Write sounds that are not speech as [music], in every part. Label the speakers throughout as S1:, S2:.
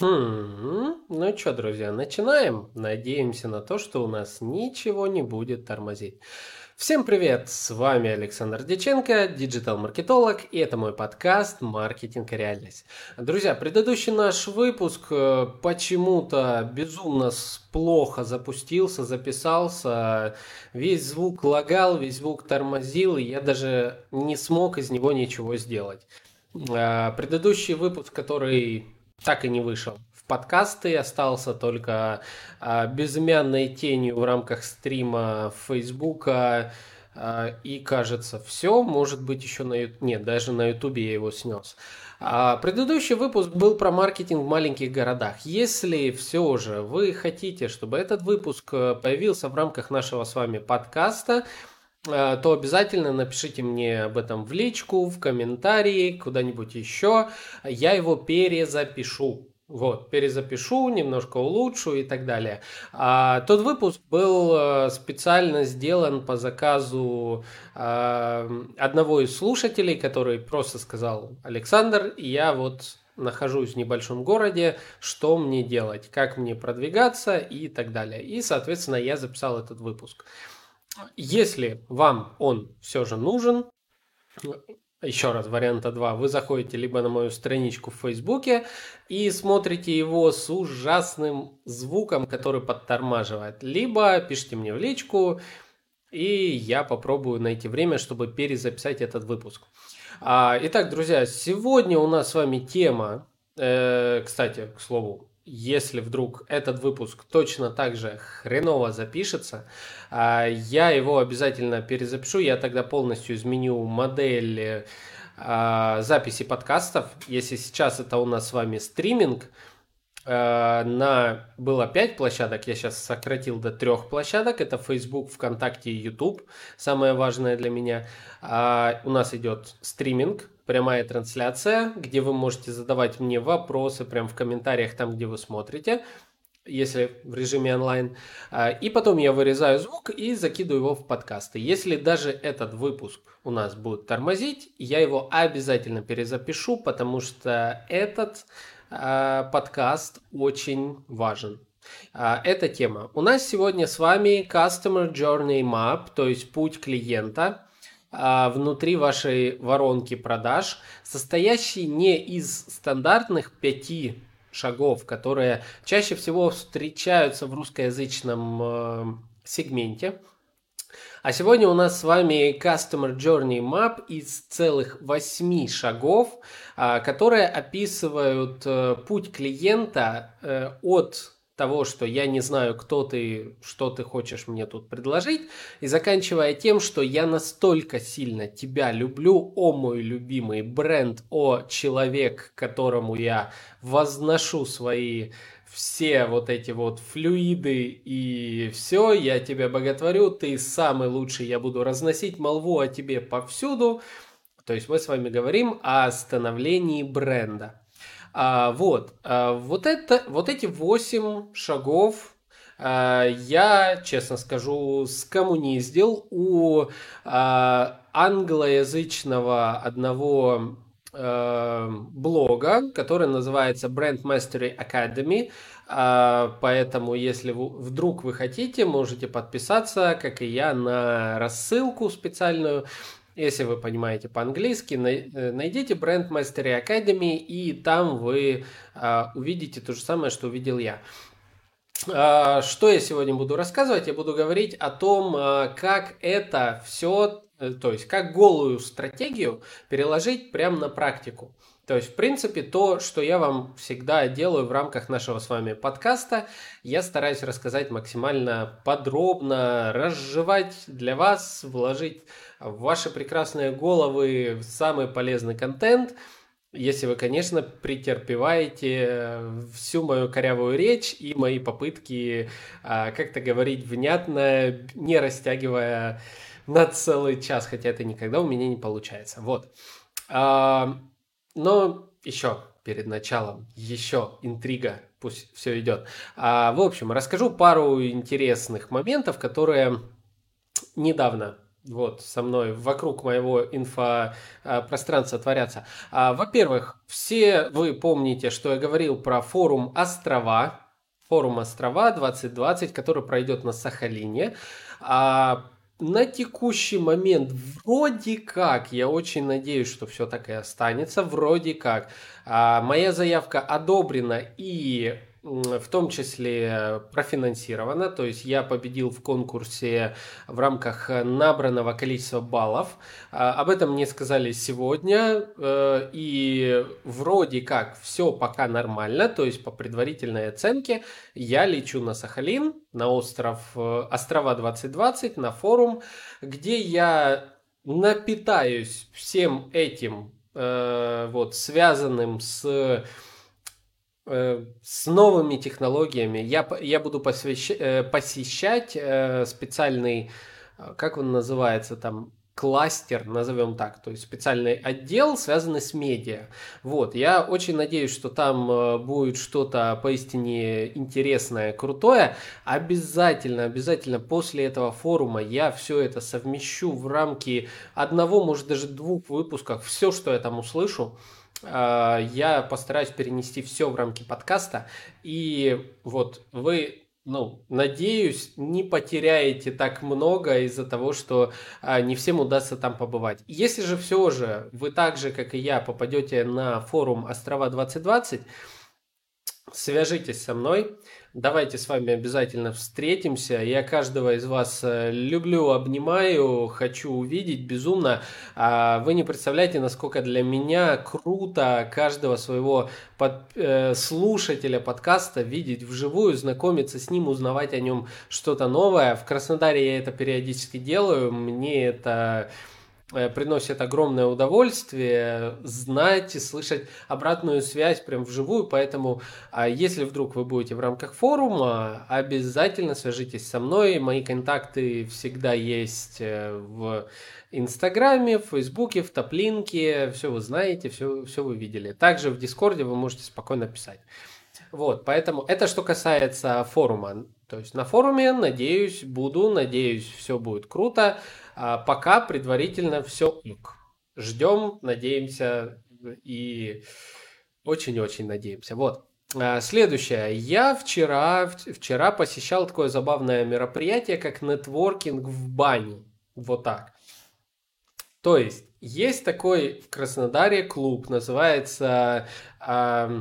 S1: Хм, ну что, друзья, начинаем. Надеемся на то, что у нас ничего не будет тормозить. Всем привет! С вами Александр Деченко, диджитал-маркетолог, и это мой подкаст «Маркетинг и реальность». Друзья, предыдущий наш выпуск э, почему-то безумно плохо запустился, записался, весь звук лагал, весь звук тормозил, и я даже не смог из него ничего сделать. Э, предыдущий выпуск, который так и не вышел в подкасты, остался только а, безымянной тенью в рамках стрима Фейсбука. А, и кажется, все, может быть, еще на Ютубе. Нет, даже на Ютубе я его снес. А, предыдущий выпуск был про маркетинг в маленьких городах. Если все же вы хотите, чтобы этот выпуск э, появился в рамках нашего с вами подкаста, э, то обязательно напишите мне об этом в личку, в комментарии, куда-нибудь еще. Я его перезапишу. Вот, перезапишу, немножко улучшу и так далее. А, тот выпуск был э, специально сделан по заказу а, одного из слушателей, который просто сказал Александр, я вот нахожусь в небольшом городе, что мне делать, как мне продвигаться и так далее. И, соответственно, я записал этот выпуск. Если вам он все же нужен, еще раз, варианта 2. Вы заходите либо на мою страничку в Фейсбуке и смотрите его с ужасным звуком, который подтормаживает. Либо пишите мне в личку, и я попробую найти время, чтобы перезаписать этот выпуск. А, итак, друзья, сегодня у нас с вами тема, э, кстати, к слову, если вдруг этот выпуск точно так же хреново запишется, а, я его обязательно перезапишу. Я тогда полностью изменю модель а, записи подкастов. Если сейчас это у нас с вами стриминг, а, на было 5 площадок, я сейчас сократил до 3 площадок. Это Facebook, ВКонтакте и YouTube. Самое важное для меня. У нас идет стриминг, прямая трансляция, где вы можете задавать мне вопросы прямо в комментариях там, где вы смотрите, если в режиме онлайн. А, и потом я вырезаю звук и закидываю его в подкасты. Если даже этот выпуск у нас будет тормозить, я его обязательно перезапишу, потому что этот а, подкаст очень важен. А, эта тема. У нас сегодня с вами Customer Journey Map, то есть путь клиента – внутри вашей воронки продаж, состоящий не из стандартных пяти шагов, которые чаще всего встречаются в русскоязычном э, сегменте. А сегодня у нас с вами Customer Journey Map из целых восьми шагов, э, которые описывают э, путь клиента э, от того, что я не знаю, кто ты, что ты хочешь мне тут предложить, и заканчивая тем, что я настолько сильно тебя люблю, о мой любимый бренд, о человек, которому я возношу свои все вот эти вот флюиды и все, я тебя боготворю, ты самый лучший, я буду разносить молву о тебе повсюду. То есть мы с вами говорим о становлении бренда. А, вот, а, вот, это, вот эти восемь шагов а, я, честно скажу, скоммуниздил у а, англоязычного одного а, блога, который называется Brand Mastery Academy. А, поэтому, если вдруг вы хотите, можете подписаться, как и я, на рассылку специальную. Если вы понимаете по-английски, э, найдите бренд Mastery Academy, и там вы а, увидите то же самое, что увидел я. А, что я сегодня буду рассказывать? Я буду говорить о том, а, как это все, э, то есть как голую стратегию переложить прямо на практику. То есть, в принципе, то, что я вам всегда делаю в рамках нашего с вами подкаста, я стараюсь рассказать максимально подробно, разжевать для вас, вложить в ваши прекрасные головы самый полезный контент, если вы, конечно, претерпеваете всю мою корявую речь и мои попытки а, как-то говорить внятно, не растягивая на целый час, хотя это никогда у меня не получается. Вот. А, но еще перед началом, еще интрига, пусть все идет. А, в общем, расскажу пару интересных моментов, которые недавно вот со мной вокруг моего инфопространства творятся. А, во-первых, все вы помните, что я говорил про форум «Острова», форум «Острова 2020», который пройдет на Сахалине. А, на текущий момент вроде как, я очень надеюсь, что все так и останется, вроде как. А, моя заявка одобрена и в том числе профинансировано, то есть я победил в конкурсе в рамках набранного количества баллов. А, об этом мне сказали сегодня, э, и вроде как все пока нормально, то есть по предварительной оценке я лечу на Сахалин, на остров э, Острова 2020, на форум, где я напитаюсь всем этим э, вот связанным с с новыми технологиями. Я, я буду посвящ, э, посещать э, специальный, как он называется там, кластер, назовем так, то есть специальный отдел, связанный с медиа. Вот, я очень надеюсь, что там будет что-то поистине интересное, крутое. Обязательно, обязательно после этого форума я все это совмещу в рамки одного, может даже двух выпусков, все, что я там услышу. А, я постараюсь перенести все в рамки подкаста. И вот вы ну, надеюсь, не потеряете так много из-за того, что а, не всем удастся там побывать. Если же все же вы так же, как и я, попадете на форум Острова 2020, свяжитесь со мной. Давайте с вами обязательно встретимся. Я каждого из вас э, люблю, обнимаю, хочу увидеть безумно. А вы не представляете, насколько для меня круто каждого своего под, э, слушателя подкаста видеть вживую, знакомиться с ним, узнавать о нем что-то новое. В Краснодаре я это периодически делаю. Мне это приносит огромное удовольствие знать и слышать обратную связь прям вживую, поэтому а если вдруг вы будете в рамках форума, обязательно свяжитесь со мной, мои контакты всегда есть э, в Инстаграме, в Фейсбуке, в Топлинке, все вы знаете, все, все вы видели. Также в Дискорде вы можете спокойно писать. Вот, поэтому это что касается форума. То есть на форуме, надеюсь, буду, надеюсь, все будет круто. А пока предварительно все Ждем, надеемся и очень-очень надеемся. Вот. А, следующее. Я вчера, вчера посещал такое забавное мероприятие, как нетворкинг в бане. Вот так. То есть, есть такой в Краснодаре клуб, называется... Э,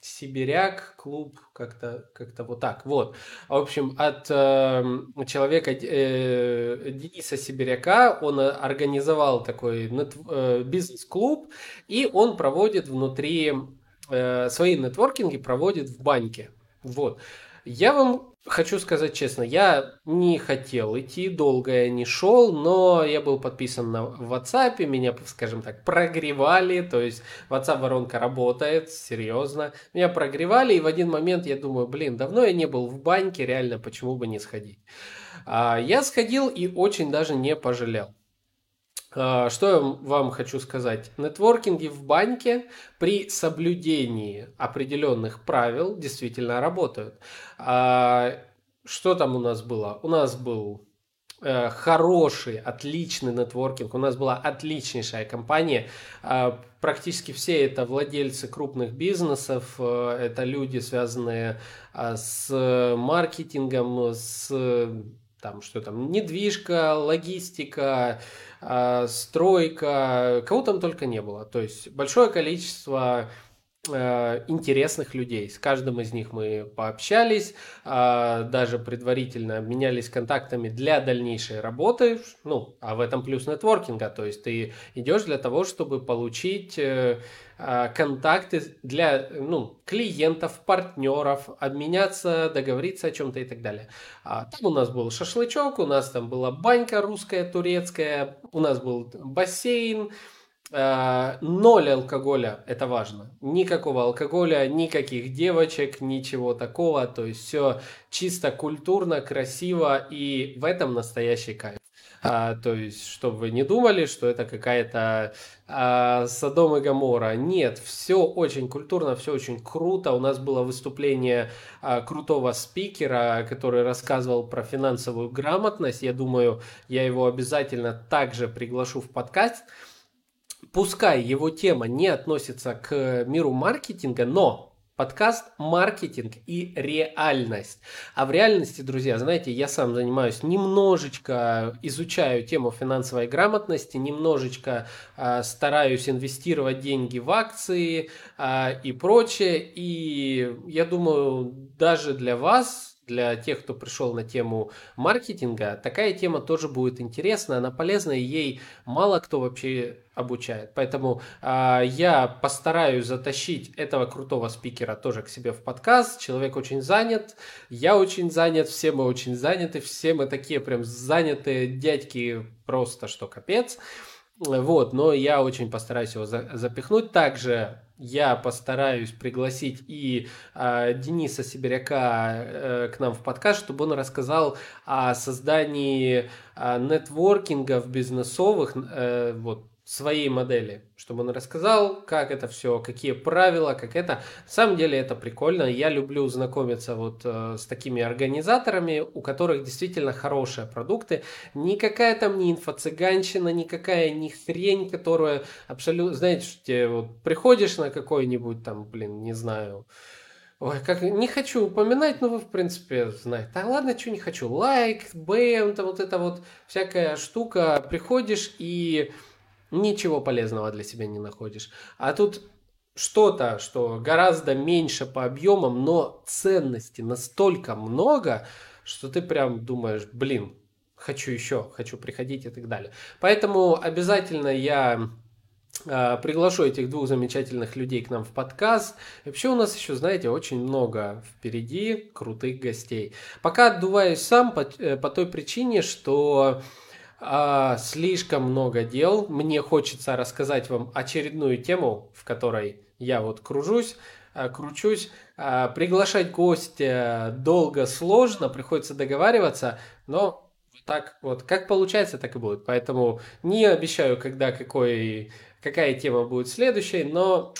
S1: Сибиряк, клуб, как-то как вот так. Вот. В общем, от э, человека э, Дениса Сибиряка он организовал такой э, бизнес-клуб, и он проводит внутри э, свои нетворкинги, проводит в баньке. Вот. Я вам хочу сказать честно, я не хотел идти, долго я не шел, но я был подписан на WhatsApp, меня, скажем так, прогревали, то есть WhatsApp воронка работает, серьезно. Меня прогревали, и в один момент я думаю, блин, давно я не был в баньке, реально, почему бы не сходить. А, я сходил и очень даже не пожалел. А, что я вам хочу сказать? Нетворкинги в банке при соблюдении определенных правил действительно работают. А, что там у нас было? У нас был э, хороший, отличный нетворкинг. У нас была отличнейшая компания. А, практически все это владельцы крупных бизнесов, э, это люди, связанные с маркетингом, с там что там, недвижка, логистика, э, стройка, кого там только не было. То есть большое количество интересных людей. С каждым из них мы пообщались, э, даже предварительно обменялись контактами для дальнейшей работы. Ну, а в этом плюс нетворкинга. То есть ты идешь для того, чтобы получить э, контакты для ну, клиентов, партнеров, обменяться, договориться о чем-то и так далее. А там у нас был шашлычок, у нас там была банька русская, турецкая, у нас был бассейн, Э, ноль алкоголя, это важно. Никакого алкоголя, никаких девочек, ничего такого. То есть все чисто культурно, красиво и в этом настоящий кайф. А, то есть, чтобы вы не думали, что это какая-то а, Содом и Гамора. Нет, все очень культурно, все очень круто. У нас было выступление а, крутого спикера, который рассказывал про финансовую грамотность. Я думаю, я его обязательно также приглашу в подкаст. Пускай его тема не относится к миру маркетинга, но Подкаст «Маркетинг и реальность». А в реальности, друзья, знаете, я сам занимаюсь немножечко, изучаю тему финансовой грамотности, немножечко э, стараюсь инвестировать деньги в акции э, и прочее. И я думаю, даже для вас для тех, кто пришел на тему маркетинга, такая тема тоже будет интересна, она полезна, и ей мало кто вообще обучает. Поэтому э, я постараюсь затащить этого крутого спикера тоже к себе в подкаст. Человек очень занят, я очень занят, все мы очень заняты, все мы такие прям занятые дядьки, просто что капец. Вот, но я очень постараюсь его за запихнуть. Также я постараюсь пригласить и э, Дениса Сибиряка э, к нам в подкаст, чтобы он рассказал о создании э, нетворкингов бизнесовых, э, вот своей модели, чтобы он рассказал, как это все, какие правила, как это. На самом деле это прикольно. Я люблю знакомиться вот э, с такими организаторами, у которых действительно хорошие продукты. Никакая там не инфо-цыганщина, никакая не хрень, которая абсолютно... Знаете, вот приходишь на какой-нибудь там, блин, не знаю... Ой, как не хочу упоминать, но вы, в принципе, знаете. Да ладно, что не хочу. Лайк, бэм, там вот эта вот всякая штука. Приходишь и ничего полезного для себя не находишь. А тут что-то, что гораздо меньше по объемам, но ценности настолько много, что ты прям думаешь, блин, хочу еще, хочу приходить и так далее. Поэтому обязательно я э, приглашу этих двух замечательных людей к нам в подкаст. Вообще у нас еще, знаете, очень много впереди крутых гостей. Пока отдуваюсь сам по, э, по той причине, что а, слишком много дел. Мне хочется рассказать вам очередную тему, в которой я вот кружусь, а, кручусь. А, приглашать гостя долго, сложно, приходится договариваться, но так вот, как получается, так и будет. Поэтому не обещаю, когда какой, какая тема будет следующей, но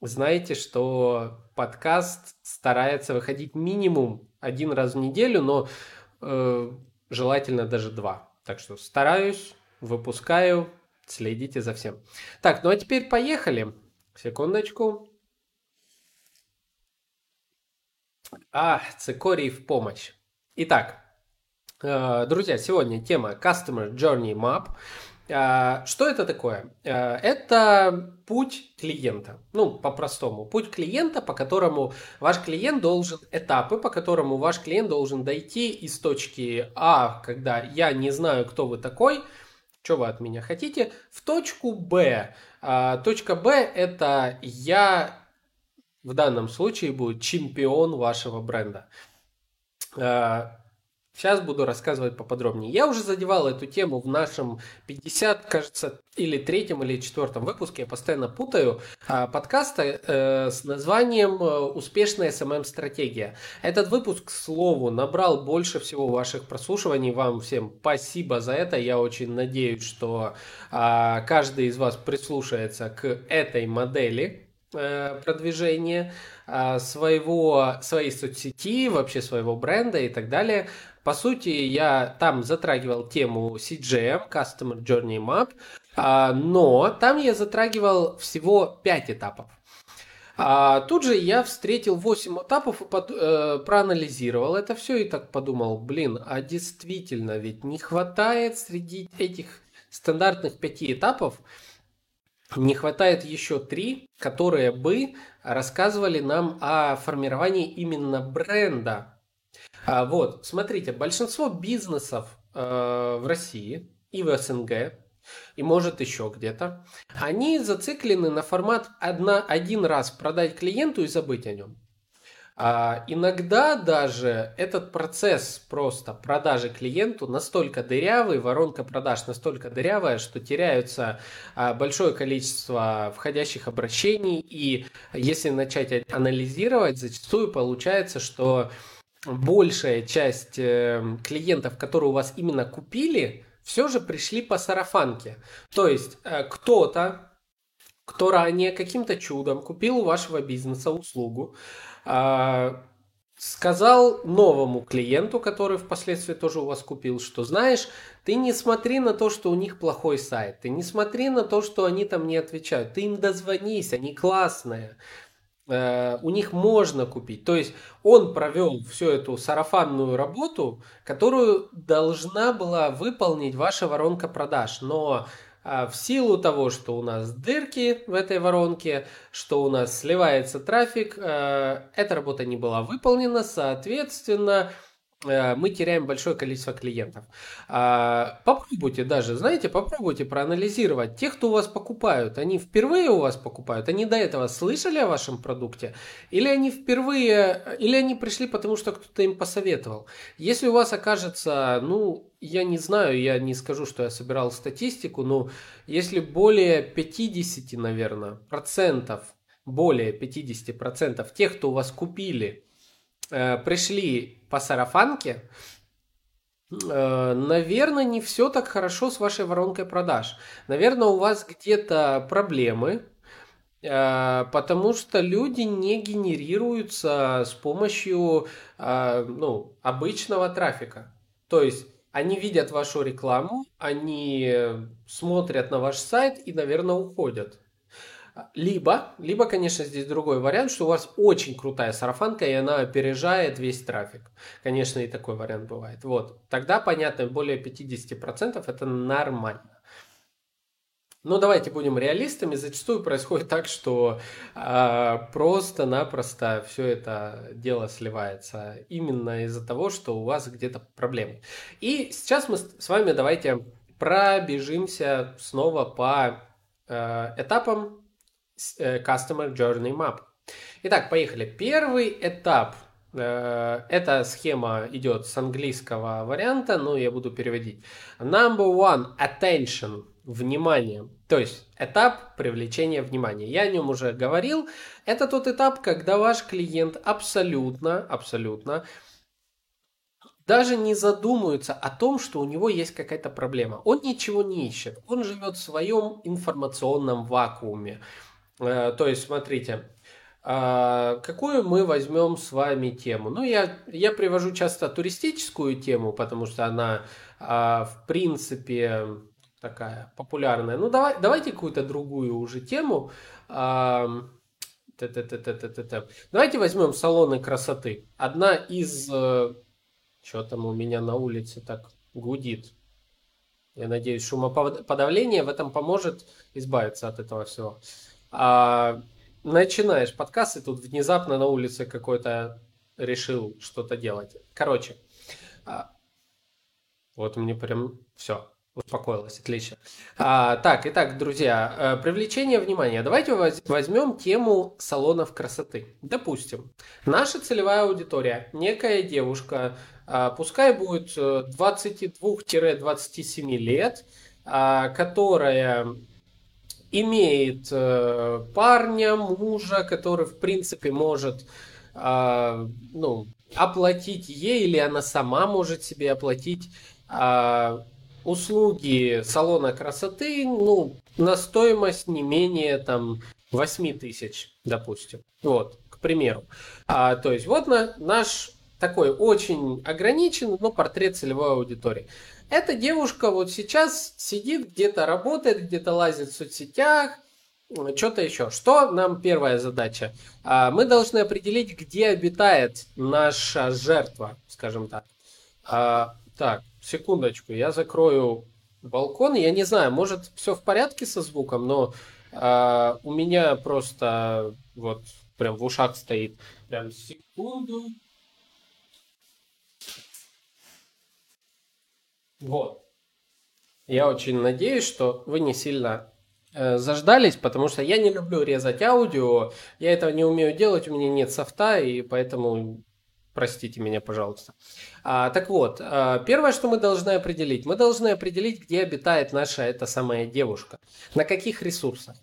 S1: знаете, что подкаст старается выходить минимум один раз в неделю, но э, желательно даже два. Так что стараюсь, выпускаю, следите за всем. Так, ну а теперь поехали. Секундочку. А, цикорий в помощь. Итак, э, друзья, сегодня тема Customer Journey Map. А, что это такое? А, это путь клиента. Ну, по-простому. Путь клиента, по которому ваш клиент должен, этапы, по которому ваш клиент должен дойти из точки А, когда я не знаю, кто вы такой, что вы от меня хотите, в точку Б. А, точка Б это я, в данном случае будет чемпион вашего бренда. Сейчас буду рассказывать поподробнее. Я уже задевал эту тему в нашем 50, кажется, или третьем, или четвертом выпуске. Я постоянно путаю а, подкаста э, с названием э, «Успешная СММ-стратегия». Этот выпуск, к слову, набрал больше всего ваших прослушиваний. Вам всем спасибо за это. Я очень надеюсь, что а, каждый из вас прислушается к этой модели э, продвижения а, своего, своей соцсети, вообще своего бренда и так далее. По сути, я там затрагивал тему CGM, Customer Journey Map, а, но там я затрагивал всего 5 этапов. А тут же я встретил 8 этапов и э, проанализировал это все и так подумал, блин, а действительно ведь не хватает среди этих стандартных 5 этапов, не хватает еще 3, которые бы рассказывали нам о формировании именно бренда а, вот, смотрите, большинство бизнесов э, в России и в СНГ, и может еще где-то, они зациклены на формат одна, один раз продать клиенту и забыть о нем. А иногда даже этот процесс просто продажи клиенту настолько дырявый, воронка продаж настолько дырявая, что теряются а, большое количество входящих обращений. И если начать анализировать, зачастую получается, что большая часть э, клиентов, которые у вас именно купили, все же пришли по сарафанке. То есть э, кто-то, кто ранее каким-то чудом купил у вашего бизнеса услугу, сказал новому клиенту, который впоследствии тоже у вас купил, что знаешь, ты не смотри на то, что у них плохой сайт, ты не смотри на то, что они там не отвечают, ты им дозвонись, они классные, э, у них можно купить. То есть он провел всю эту сарафанную работу, которую должна была выполнить ваша воронка продаж, но а в силу того, что у нас дырки в этой воронке, что у нас сливается трафик, э, эта работа не была выполнена, соответственно, мы теряем большое количество клиентов. А, попробуйте даже, знаете, попробуйте проанализировать. Тех, кто у вас покупают, они впервые у вас покупают, они до этого слышали о вашем продукте, или они впервые, или они пришли потому, что кто-то им посоветовал. Если у вас окажется, ну, я не знаю, я не скажу, что я собирал статистику, но если более 50, наверное, процентов, более 50 процентов тех, кто у вас купили, э, пришли по сарафанке, э, наверное, не все так хорошо с вашей воронкой продаж. Наверное, у вас где-то проблемы, э, потому что люди не генерируются с помощью э, ну, обычного трафика. То есть они видят вашу рекламу, они смотрят на ваш сайт и, наверное, уходят. Либо, либо, конечно, здесь другой вариант, что у вас очень крутая сарафанка, и она опережает весь трафик. Конечно, и такой вариант бывает. Вот. Тогда, понятно, более 50% это нормально. Но давайте будем реалистами. Зачастую происходит так, что э, просто-напросто все это дело сливается именно из-за того, что у вас где-то проблемы. И сейчас мы с вами давайте пробежимся снова по э, этапам Customer Journey Map. Итак, поехали. Первый этап. Э, эта схема идет с английского варианта, но я буду переводить. Number one, attention, внимание. То есть этап привлечения внимания. Я о нем уже говорил. Это тот этап, когда ваш клиент абсолютно, абсолютно даже не задумывается о том, что у него есть какая-то проблема. Он ничего не ищет. Он живет в своем информационном вакууме. Э, то есть, смотрите, а, какую мы возьмем с вами тему? Ну, я, я привожу часто туристическую тему, потому что она, а, в принципе, такая популярная. Ну, давай, давайте какую-то другую уже тему. Давайте возьмем салоны красоты. Одна из... Э, Что там у меня на улице так гудит? Я надеюсь, шумоподавление в этом поможет избавиться от этого всего а, начинаешь подкаст, и тут внезапно на улице какой-то решил что-то делать. Короче, а, вот мне прям все, успокоилось, отлично. А, так, итак, друзья, э, привлечение внимания. Давайте возьмем тему салонов красоты. Допустим, наша целевая аудитория, некая девушка, а, пускай будет 22-27 э, лет, а, которая имеет э, парня, мужа, который, в принципе, может э, ну, оплатить ей, или она сама может себе оплатить э, услуги салона красоты, ну, на стоимость не менее там 8 тысяч, допустим. Вот, к примеру. А, то есть вот на, наш такой очень ограниченный, но портрет целевой аудитории. Эта девушка вот сейчас сидит, где-то работает, где-то лазит в соцсетях, что-то еще. Что нам первая задача? А, мы должны определить, где обитает наша жертва, скажем так. А, так, секундочку, я закрою балкон. Я не знаю, может все в порядке со звуком, но а, у меня просто вот прям в ушах стоит. Прям секунду. Вот. Я очень надеюсь, что вы не сильно э, заждались, потому что я не люблю резать аудио, я этого не умею делать, у меня нет софта, и поэтому простите меня, пожалуйста. А, так вот, а, первое, что мы должны определить, мы должны определить, где обитает наша эта самая девушка, на каких ресурсах.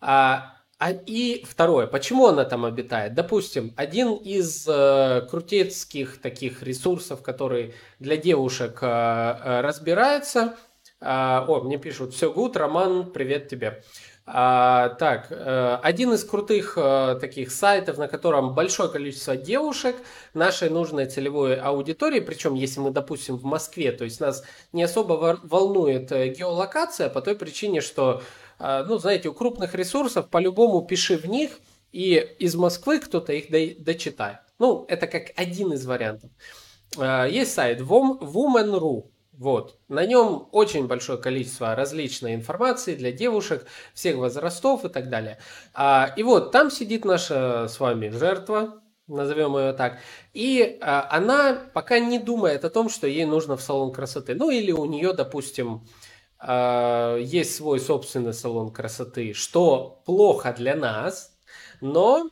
S1: А, а, и второе, почему она там обитает? Допустим, один из э, крутецких таких ресурсов, который для девушек э, э, разбирается. Э, о, мне пишут, все гуд, Роман, привет тебе. А, так, э, один из крутых э, таких сайтов, на котором большое количество девушек нашей нужной целевой аудитории, причем если мы, допустим, в Москве, то есть нас не особо волнует геолокация по той причине, что ну, знаете, у крупных ресурсов по-любому пиши в них, и из Москвы кто-то их дочитает. Ну, это как один из вариантов. А, есть сайт Woman.ru. Вот. На нем очень большое количество различной информации для девушек всех возрастов и так далее. А, и вот там сидит наша с вами жертва, назовем ее так, и она пока не думает о том, что ей нужно в салон красоты. Ну или у нее, допустим, а, есть свой собственный салон красоты, что плохо для нас, но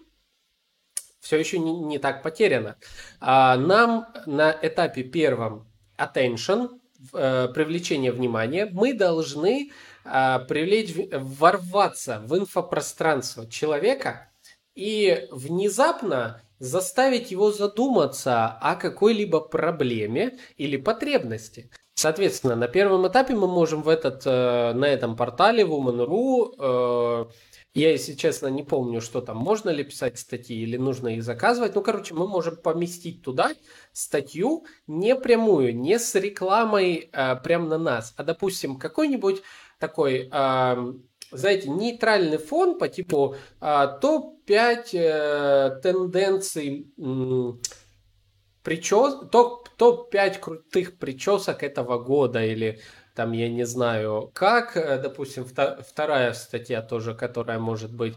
S1: все еще не, не так потеряно. А, нам на этапе первом attention, э, привлечение внимания, мы должны а, привлечь, ворваться в инфопространство человека и внезапно заставить его задуматься о какой-либо проблеме или потребности. Соответственно, на первом этапе мы можем в этот, э, на этом портале Woman.ru, э, я, если честно, не помню, что там, можно ли писать статьи или нужно их заказывать. Ну, короче, мы можем поместить туда статью не прямую, не с рекламой э, прямо на нас, а, допустим, какой-нибудь такой, знаете, нейтральный фон по типу топ-5 тенденций причес... топ, топ-5 крутых причесок этого года или там, я не знаю, как, э, допустим, вторая статья тоже, которая может быть,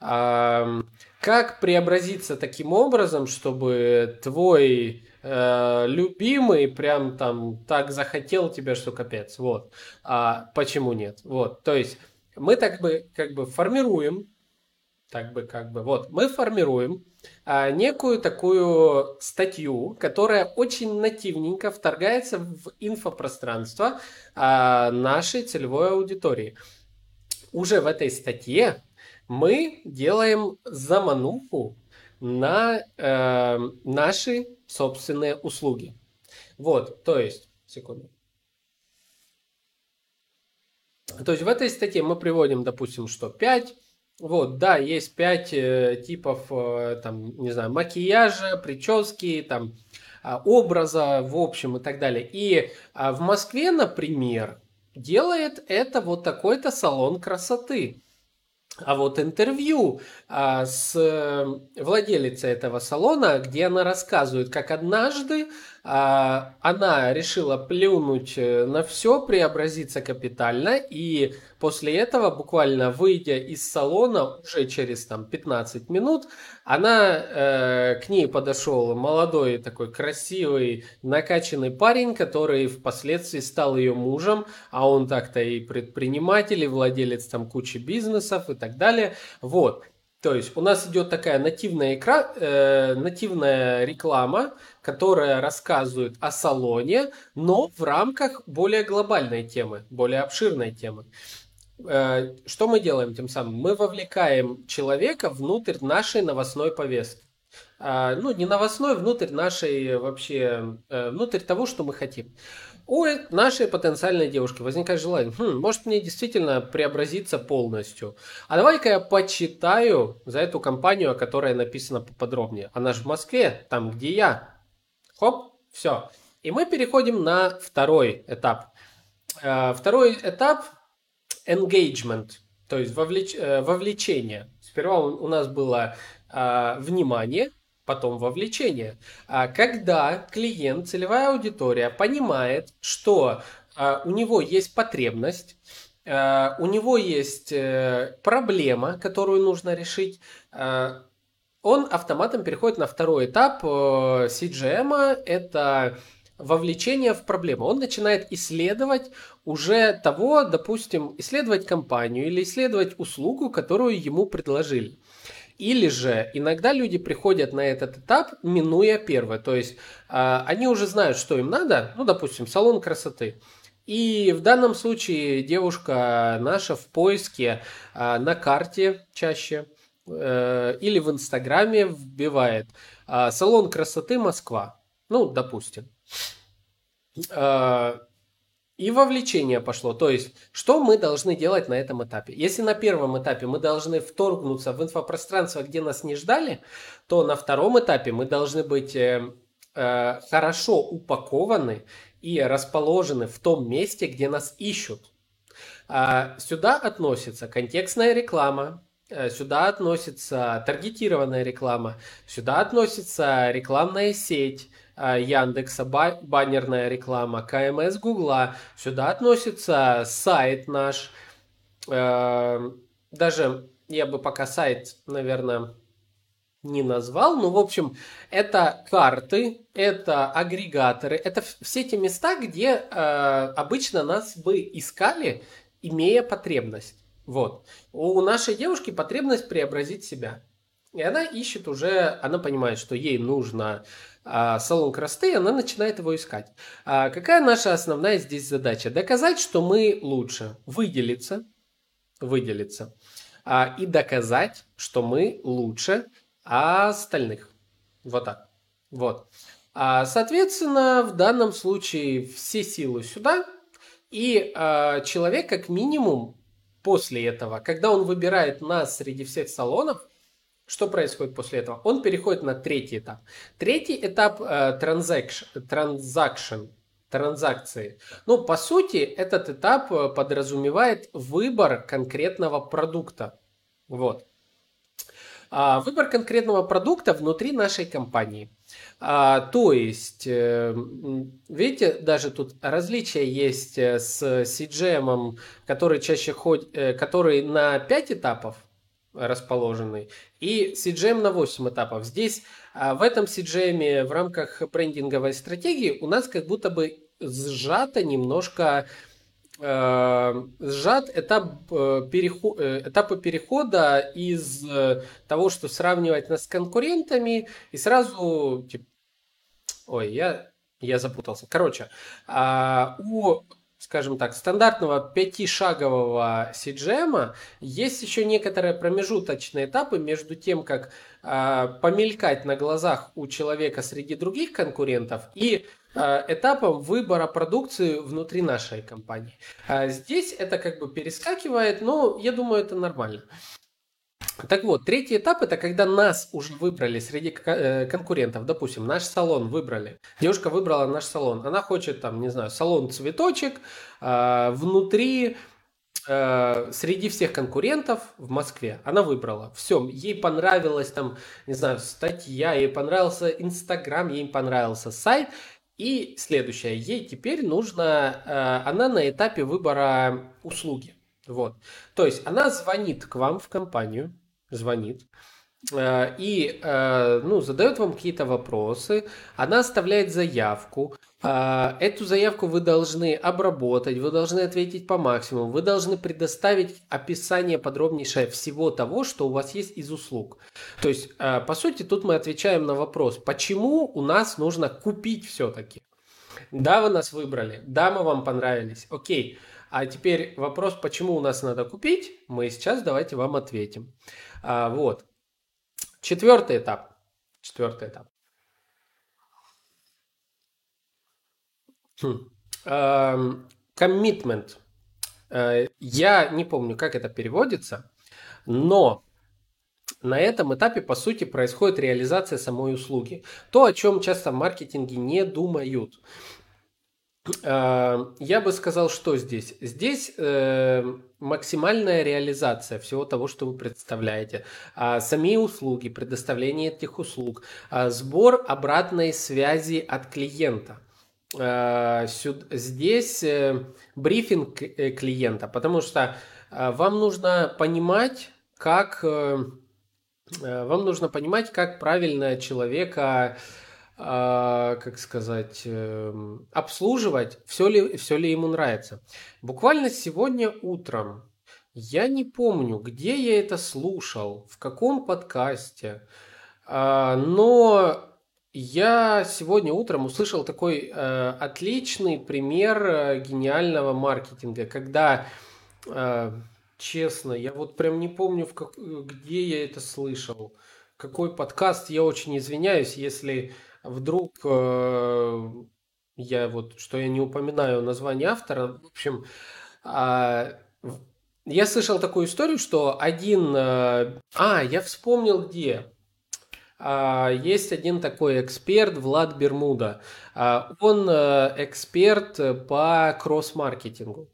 S1: как преобразиться таким образом, чтобы твой э, любимый прям там так захотел тебя, что капец, вот. А почему нет? Вот, то есть мы так бы как бы формируем, так бы как бы, вот, мы формируем а, некую такую статью, которая очень нативненько вторгается в инфопространство а, нашей целевой аудитории. Уже в этой статье мы делаем замануху на э, наши собственные услуги. Вот, то есть, секунду. То есть в этой статье мы приводим, допустим, что 5 вот, да, есть пять э, типов, э, там, не знаю, макияжа, прически, там, э, образа, в общем, и так далее. И э, в Москве, например, делает это вот такой-то салон красоты. А вот интервью а, с э, владелицей этого салона, где она рассказывает, как однажды она решила плюнуть э, на все, преобразиться капитально, и после этого, буквально выйдя из салона, уже через там 15 минут, она э, к ней подошел молодой такой красивый, накачанный парень, который впоследствии стал ее мужем, а он так-то и предприниматель, и владелец там кучи бизнесов и так далее. Вот. То есть у нас идет такая нативная, икра, э, нативная реклама, которая рассказывает о салоне, но в рамках более глобальной темы, более обширной темы. Э, что мы делаем тем самым? Мы вовлекаем человека внутрь нашей новостной повестки. Э, ну, не новостной, внутрь нашей вообще, э, внутрь того, что мы хотим у нашей потенциальной девушки возникает желание, хм, может мне действительно преобразиться полностью. А давай-ка я почитаю за эту компанию, о которой написано поподробнее. Она же в Москве, там где я. Хоп, все. И мы переходим на второй этап. Э, второй этап engagement, то есть вовлеч, э, вовлечение. Сперва у нас было э, внимание, потом вовлечение. А когда клиент, целевая аудитория понимает, что у него есть потребность, у него есть проблема, которую нужно решить, он автоматом переходит на второй этап CGM. Это вовлечение в проблему. Он начинает исследовать уже того, допустим, исследовать компанию или исследовать услугу, которую ему предложили. Или же иногда люди приходят на этот этап, минуя первое. То есть э, они уже знают, что им надо, ну, допустим, салон красоты. И в данном случае девушка наша в поиске э, на карте чаще э, или в Инстаграме вбивает э, салон красоты Москва. Ну, допустим. Э, и вовлечение пошло. То есть, что мы должны делать на этом этапе? Если на первом этапе мы должны вторгнуться в инфопространство, где нас не ждали, то на втором этапе мы должны быть э, э, хорошо упакованы и расположены в том месте, где нас ищут. Э, сюда относится контекстная реклама, Сюда относится таргетированная реклама, сюда относится рекламная сеть, а, Яндекса, баннерная реклама, КМС Гугла. Сюда относится сайт наш. Э, даже я бы пока сайт, наверное, не назвал, но, в общем, это карты, это агрегаторы, это все те места, где э, обычно нас бы искали, имея потребность. Вот. У нашей девушки потребность преобразить себя. И она ищет уже, она понимает, что ей нужно а, салон красоты, она начинает его искать. А какая наша основная здесь задача? Доказать, что мы лучше. Выделиться, выделиться. А, и доказать, что мы лучше остальных. Вот так. Вот. А, соответственно, в данном случае все силы сюда. И а, человек, как минимум, после этого, когда он выбирает нас среди всех салонов, что происходит после этого? Он переходит на третий этап. Третий этап э, transaction, транзакции. Ну, по сути, этот этап э, подразумевает выбор конкретного продукта. Вот. А, выбор конкретного продукта внутри нашей компании. А, то есть, э, видите, даже тут различия есть э, с CGM, который чаще ходит, который на 5 этапов, расположенный, и CGM на 8 этапов. Здесь а, в этом CGM в рамках брендинговой стратегии у нас как будто бы сжато немножко э, сжат этап, э, переход, э, этапа перехода из э, того, что сравнивать нас с конкурентами, и сразу, типа, ой, я, я запутался. Короче, э, у скажем так, стандартного пятишагового CGM есть еще некоторые промежуточные этапы между тем, как э, помелькать на глазах у человека среди других конкурентов и э, этапом выбора продукции внутри нашей компании. А здесь это как бы перескакивает, но я думаю, это нормально. Так вот, третий этап это когда нас уже выбрали среди э, конкурентов. Допустим, наш салон выбрали. Девушка выбрала наш салон. Она хочет там, не знаю, салон цветочек э, внутри э, среди всех конкурентов в Москве. Она выбрала. Все, ей понравилась там, не знаю, статья, ей понравился Инстаграм, ей понравился сайт. И следующее, ей теперь нужно, она на этапе выбора услуги. Вот. То есть она звонит к вам в компанию, звонит, э, и э, ну, задает вам какие-то вопросы, она оставляет заявку, э, эту заявку вы должны обработать, вы должны ответить по максимуму, вы должны предоставить описание подробнейшее всего того, что у вас есть из услуг. То есть, по сути, тут мы отвечаем на вопрос, почему у нас нужно купить все-таки. Да, вы нас выбрали, да, мы вам понравились, окей. А теперь вопрос, почему у нас надо купить, мы сейчас давайте вам ответим. А, вот. Четвертый этап. Четвертый этап. Коммитмент. Э, я не помню, как это переводится, но на этом этапе, по сути, происходит реализация самой услуги. То, о чем часто в маркетинге не думают. Э, я бы сказал, что здесь? Здесь э, максимальная реализация всего того, что вы представляете. А, сами услуги, предоставление этих услуг, а, сбор обратной связи от клиента. Сюд, здесь э, брифинг э, клиента, потому что вам нужно понимать, как э, вам нужно понимать, как правильно человека как сказать, эм, обслуживать, все ли, все ли ему нравится. Буквально сегодня утром, я не помню, где я это слушал, в каком подкасте, но я сегодня утром услышал такой э, отличный пример э, гениального маркетинга, когда, э, честно, я вот прям не помню, в как, где я это слышал, какой подкаст, я очень извиняюсь, если вдруг э, я вот, что я не упоминаю название автора, в общем, э, я слышал такую историю, что один... Э, а, я вспомнил где. Э, есть один такой эксперт, Влад Бермуда. Э, он э, эксперт по кросс-маркетингу.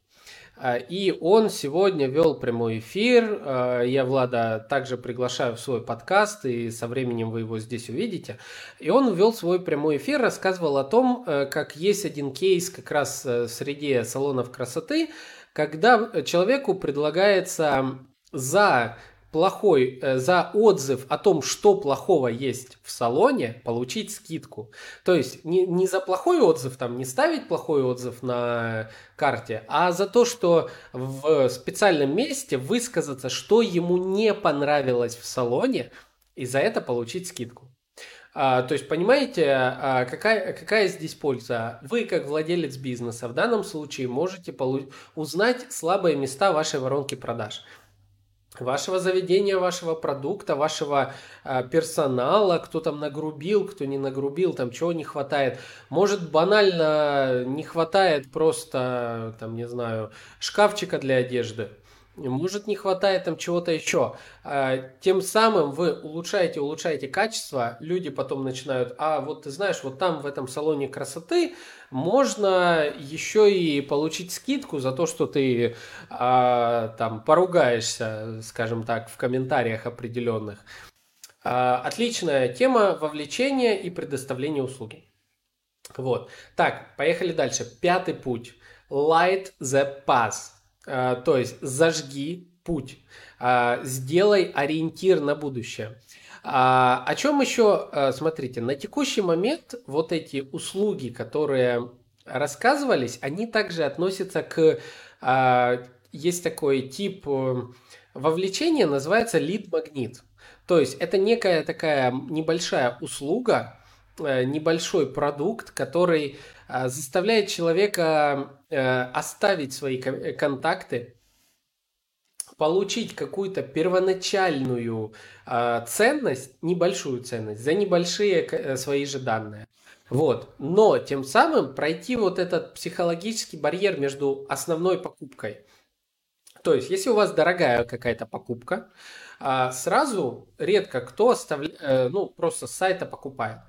S1: А, и он сегодня вел прямой эфир. А, я Влада также приглашаю в свой подкаст, и со временем вы его здесь увидите. И он вел свой прямой эфир, рассказывал о том, э, как есть один кейс как раз э, среди салонов красоты, когда человеку предлагается за плохой, э, за отзыв о том, что плохого есть в салоне, получить скидку. То есть не, не за плохой отзыв, там, не ставить плохой отзыв на карте, а за то, что в специальном месте высказаться, что ему не понравилось в салоне, и за это получить скидку. А, то есть, понимаете, а, какая, какая здесь польза? Вы, как владелец бизнеса, в данном случае можете полу- узнать слабые места вашей воронки продаж вашего заведения, вашего продукта, вашего э, персонала, кто там нагрубил, кто не нагрубил, там чего не хватает. Может банально не хватает просто, там, не знаю, шкафчика для одежды может не хватает там чего-то еще. А, тем самым вы улучшаете, улучшаете качество, люди потом начинают, а вот ты знаешь, вот там в этом салоне красоты можно еще и получить скидку за то, что ты а, там поругаешься, скажем так, в комментариях определенных. А, отличная тема вовлечения и предоставления услуги. Вот. Так, поехали дальше. Пятый путь. Light the path то есть зажги путь, а, сделай ориентир на будущее. А, о чем еще, смотрите, на текущий момент вот эти услуги, которые рассказывались, они также относятся к... Есть такой тип э, вовлечения, называется лид-магнит. То есть это некая такая небольшая услуга, э, небольшой продукт, который а, заставляет человека э, оставить свои контакты, получить какую-то первоначальную а, ценность, небольшую ценность, за небольшие э, свои же данные. Вот. Но тем самым пройти вот этот психологический барьер между основной покупкой. То есть, если у вас дорогая какая-то покупка, а, сразу редко кто оставляет, э, ну, просто с сайта покупает.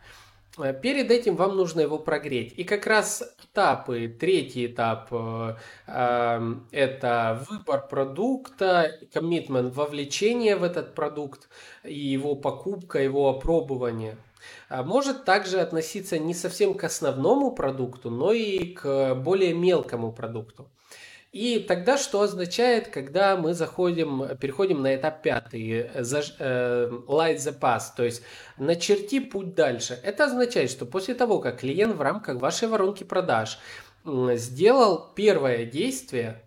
S1: Э, перед этим вам нужно его прогреть. И как раз этапы, третий этап э, э, это выбор продукта, коммитмент, вовлечение в этот продукт и его покупка, его опробование. А может также относиться не совсем к основному продукту, но и к более мелкому продукту. И тогда что означает, когда мы заходим, переходим на этап пятый, заж, э, light the path, то есть начерти путь дальше. Это означает, что после того, как клиент в рамках вашей воронки продаж сделал первое действие,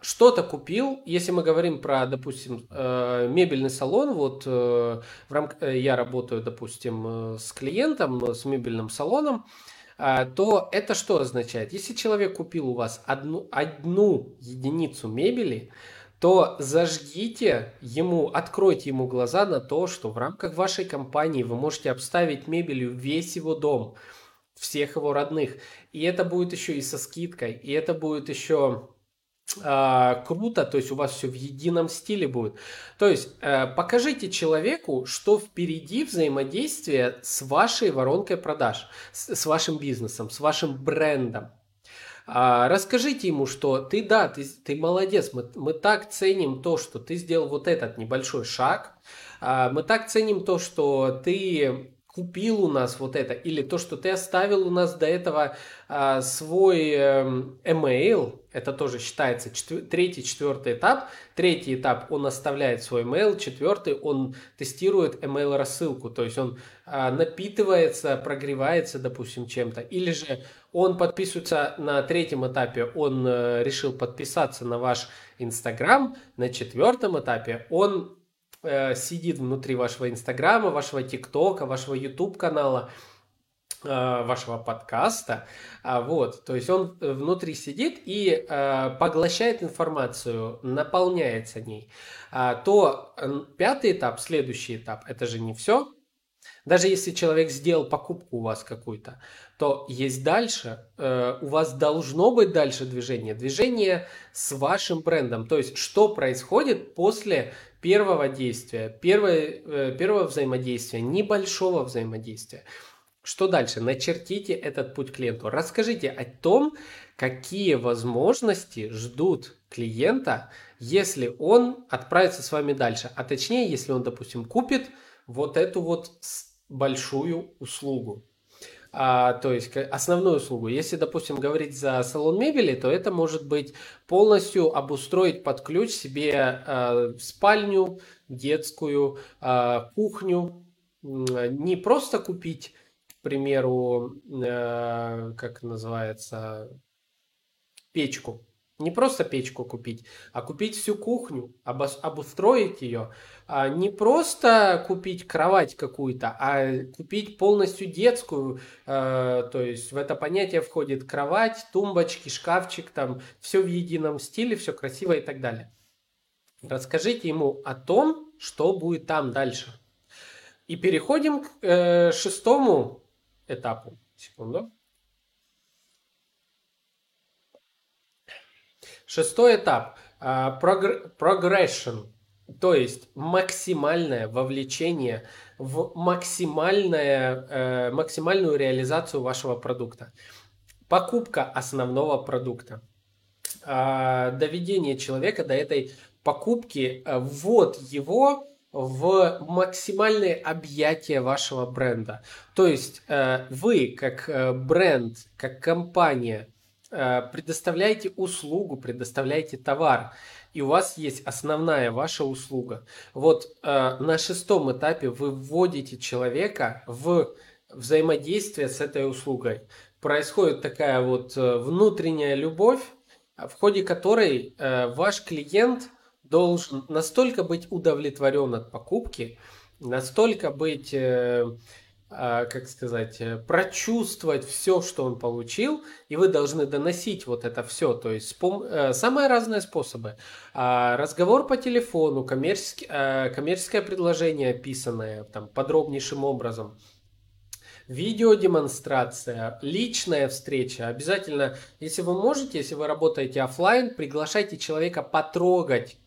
S1: что-то купил, если мы говорим про, допустим, э, мебельный салон, вот э, в рамках, э, я работаю, допустим, с клиентом, с мебельным салоном, то это что означает? Если человек купил у вас одну, одну единицу мебели, то зажгите ему, откройте ему глаза на то, что в рамках вашей компании вы можете обставить мебелью весь его дом, всех его родных. И это будет еще и со скидкой, и это будет еще э, круто, то есть у вас все в едином стиле будет. То есть э, покажите человеку, что впереди взаимодействие с вашей воронкой продаж, с, с вашим бизнесом, с вашим брендом. А, расскажите ему, что ты, да, ты, ты молодец, мы, мы так ценим то, что ты сделал вот этот небольшой шаг, а, мы так ценим то, что ты купил у нас вот это, или то, что ты оставил у нас до этого а, свой э, email, это тоже считается четвер- третий, четвертый этап. Третий этап он оставляет свой email, четвертый он тестирует email рассылку, то есть он а, напитывается, прогревается, допустим, чем-то, или же он подписывается на третьем этапе, он э, решил подписаться на ваш Инстаграм, на четвертом этапе он э, сидит внутри вашего Инстаграма, вашего ТикТока, вашего Ютуб канала, э, вашего подкаста, а, вот, то есть он внутри сидит и э, поглощает информацию, наполняется ней, а, то пятый этап, следующий этап, это же не все, даже если человек сделал покупку у вас какую-то, то есть дальше, э, у вас должно быть дальше движение, движение с вашим брендом, то есть что происходит после первого действия, первого, э, первого взаимодействия, небольшого взаимодействия. Что дальше? Начертите этот путь клиенту. Расскажите о том, какие возможности ждут клиента, если он отправится с вами дальше. А точнее, если он, допустим, купит вот эту вот большую услугу а, то есть основную услугу. Если, допустим, говорить за салон мебели, то это может быть полностью обустроить под ключ себе а, спальню, детскую, а, кухню, не просто купить, к примеру, а, как называется, печку, не просто печку купить, а купить всю кухню, обустроить ее. А не просто купить кровать какую-то, а купить полностью детскую. Э, то есть в это понятие входит кровать, тумбочки, шкафчик, там все в едином стиле, все красиво и так далее. Расскажите ему о том, что будет там дальше. И переходим к э, шестому этапу. Секунду. Шестой этап. Uh, progression. То есть максимальное вовлечение в максимальное, uh, максимальную реализацию вашего продукта. Покупка основного продукта. Uh, доведение человека до этой покупки, ввод его в максимальное объятие вашего бренда. То есть вы как бренд, как компания – Э, предоставляете услугу, предоставляете товар, и у вас есть основная ваша услуга. Вот э, на шестом этапе вы вводите человека в взаимодействие с этой услугой. Происходит такая вот э, внутренняя любовь, в ходе которой ваш клиент должен настолько быть удовлетворен от покупки, настолько быть а, как сказать, э, прочувствовать все, что он получил, и вы должны доносить вот это все. То есть спом... Э, самые разные способы. А, разговор по телефону, коммерческий, э, коммерческое предложение, описанное там, подробнейшим образом. Видеодемонстрация, личная встреча. Обязательно, если вы можете, если вы работаете офлайн, приглашайте человека потрогать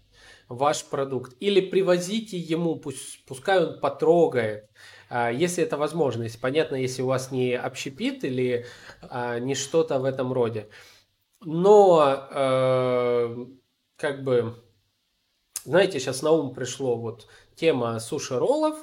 S1: ваш продукт. Или привозите ему, пусть, пускай он потрогает. А, если это возможно, если понятно, если у вас не общепит или а, не что-то в этом роде. Но э, как бы, знаете, сейчас на ум пришло вот тема суши-роллов.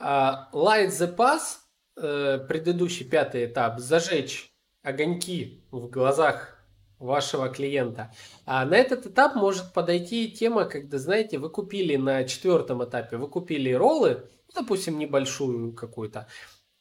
S1: А, light the pass, э, предыдущий пятый этап, зажечь огоньки в глазах вашего клиента. А на этот этап может подойти тема, когда, знаете, вы купили на четвертом этапе, вы купили роллы, допустим, небольшую какую-то,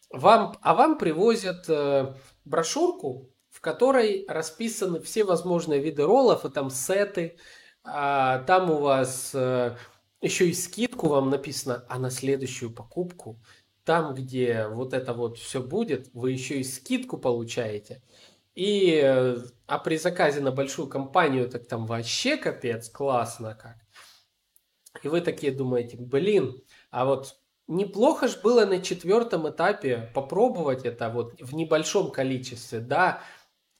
S1: вам, а вам привозят э, брошюрку, в которой расписаны все возможные виды роллов, и там сеты, а, там у вас э, еще и скидку вам написано, а на следующую покупку, там, где вот это вот все будет, вы еще и скидку получаете. И, э, а при заказе на большую компанию, так там вообще капец, классно как. И вы такие думаете, блин, а вот неплохо же было на четвертом этапе попробовать это вот в небольшом количестве, да,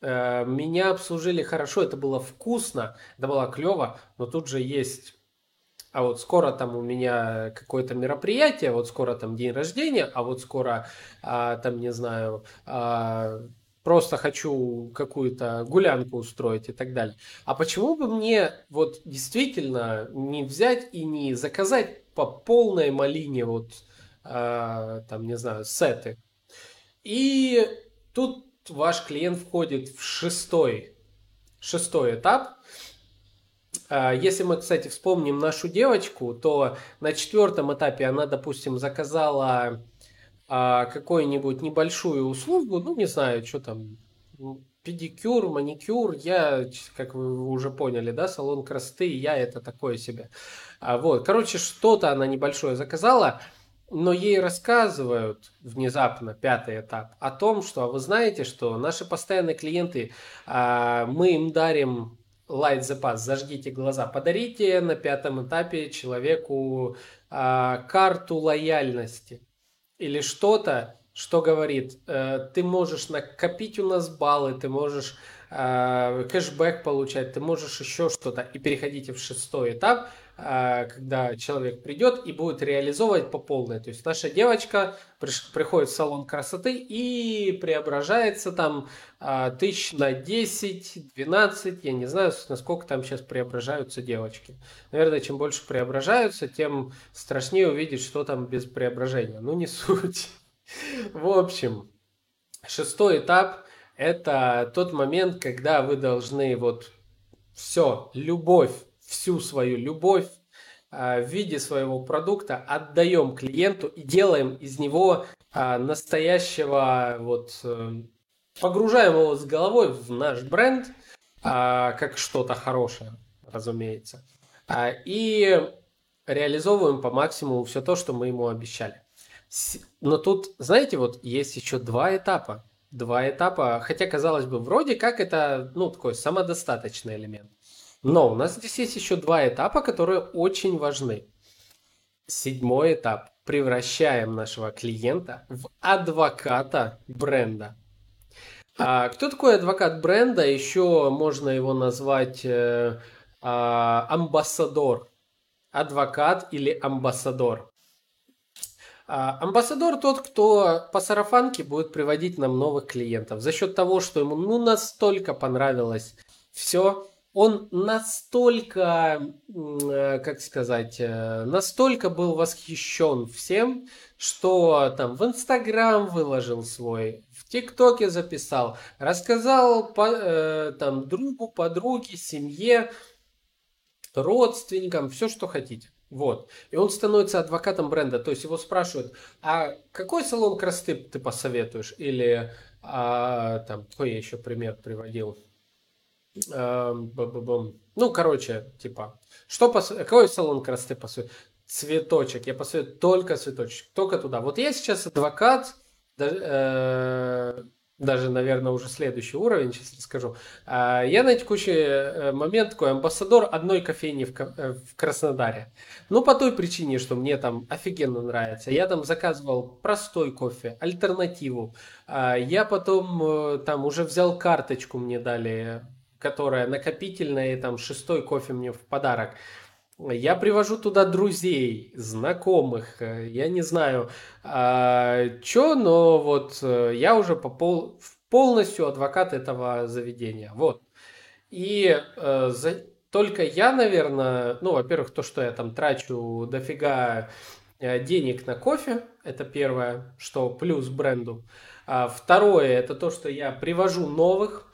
S1: э, меня обслужили хорошо, это было вкусно, это было клево, но тут же есть, а вот скоро там у меня какое-то мероприятие, вот скоро там день рождения, а вот скоро а, там, не знаю, а, просто хочу какую-то гулянку устроить и так далее. А почему бы мне вот действительно не взять и не заказать по полной малине вот там, не знаю, сеты. И тут ваш клиент входит в шестой, шестой этап. Если мы, кстати, вспомним нашу девочку, то на четвертом этапе она, допустим, заказала какую-нибудь небольшую услугу, ну, не знаю, что там, педикюр, маникюр, я, как вы уже поняли, да, салон красоты, я это такое себе. А, вот, короче, что-то она небольшое заказала, но ей рассказывают внезапно, пятый этап, о том, что, а вы знаете, что наши постоянные клиенты, а, мы им дарим Light the Pass, зажгите глаза, подарите на пятом этапе человеку а, карту лояльности или что-то, что говорит, э, ты можешь накопить у нас баллы, ты можешь э, кэшбэк получать, ты можешь еще что-то. И переходите в шестой этап, э, когда человек придет и будет реализовывать по полной. То есть наша девочка приходит в салон красоты и преображается там тысяч на 10, 12, я не знаю, насколько там сейчас преображаются девочки. Наверное, чем больше преображаются, тем страшнее увидеть, что там без преображения. Ну, не суть. В общем, шестой этап – это тот момент, когда вы должны вот все, любовь, всю свою любовь а, в виде своего продукта отдаем клиенту и делаем из него а, настоящего вот э, погружаем его с головой в наш бренд а, как что-то хорошее, разумеется, и реализовываем по максимуму все то, что мы ему обещали. Но тут, знаете, вот есть еще два этапа. Два этапа, хотя, казалось бы, вроде как это, ну, такой самодостаточный элемент. Но у нас здесь есть еще два этапа, которые очень важны. Седьмой этап. Превращаем нашего клиента в адвоката бренда. А кто такой адвокат бренда? Еще можно его назвать э, э, амбассадор. Адвокат или амбассадор. А, амбассадор тот, кто по сарафанке будет приводить нам новых клиентов. За счет того, что ему ну настолько понравилось все, он настолько, э, как сказать, э, настолько был восхищен всем, что там в Инстаграм выложил свой, в ТикТоке записал, рассказал по, э, там другу, подруге, семье, родственникам, все, что хотите. Вот. И он становится адвокатом бренда. То есть его спрашивают, а какой салон красоты ты посоветуешь? Или а, там, какой я еще пример приводил? А, ну, короче, типа, что пос... какой салон красоты посоветуешь? Цветочек. Я посоветую только цветочек. Только туда. Вот я сейчас адвокат, э, даже, наверное, уже следующий уровень, сейчас расскажу. А, я на текущий э, момент такой амбассадор одной кофейни э, в Краснодаре. Ну, по той причине, что мне там офигенно нравится. Я там заказывал простой кофе, альтернативу. А, я потом э, там уже взял карточку, мне дали, которая накопительная, и там шестой кофе мне в подарок. Я привожу туда друзей, знакомых, э, я не знаю, а, что, но вот э, я уже по пол, полностью адвокат этого заведения. Вот. И э, за, только я, наверное, ну, во-первых, то, что я там трачу дофига э, денег на кофе, это первое, что плюс бренду. А второе, это то, что я привожу новых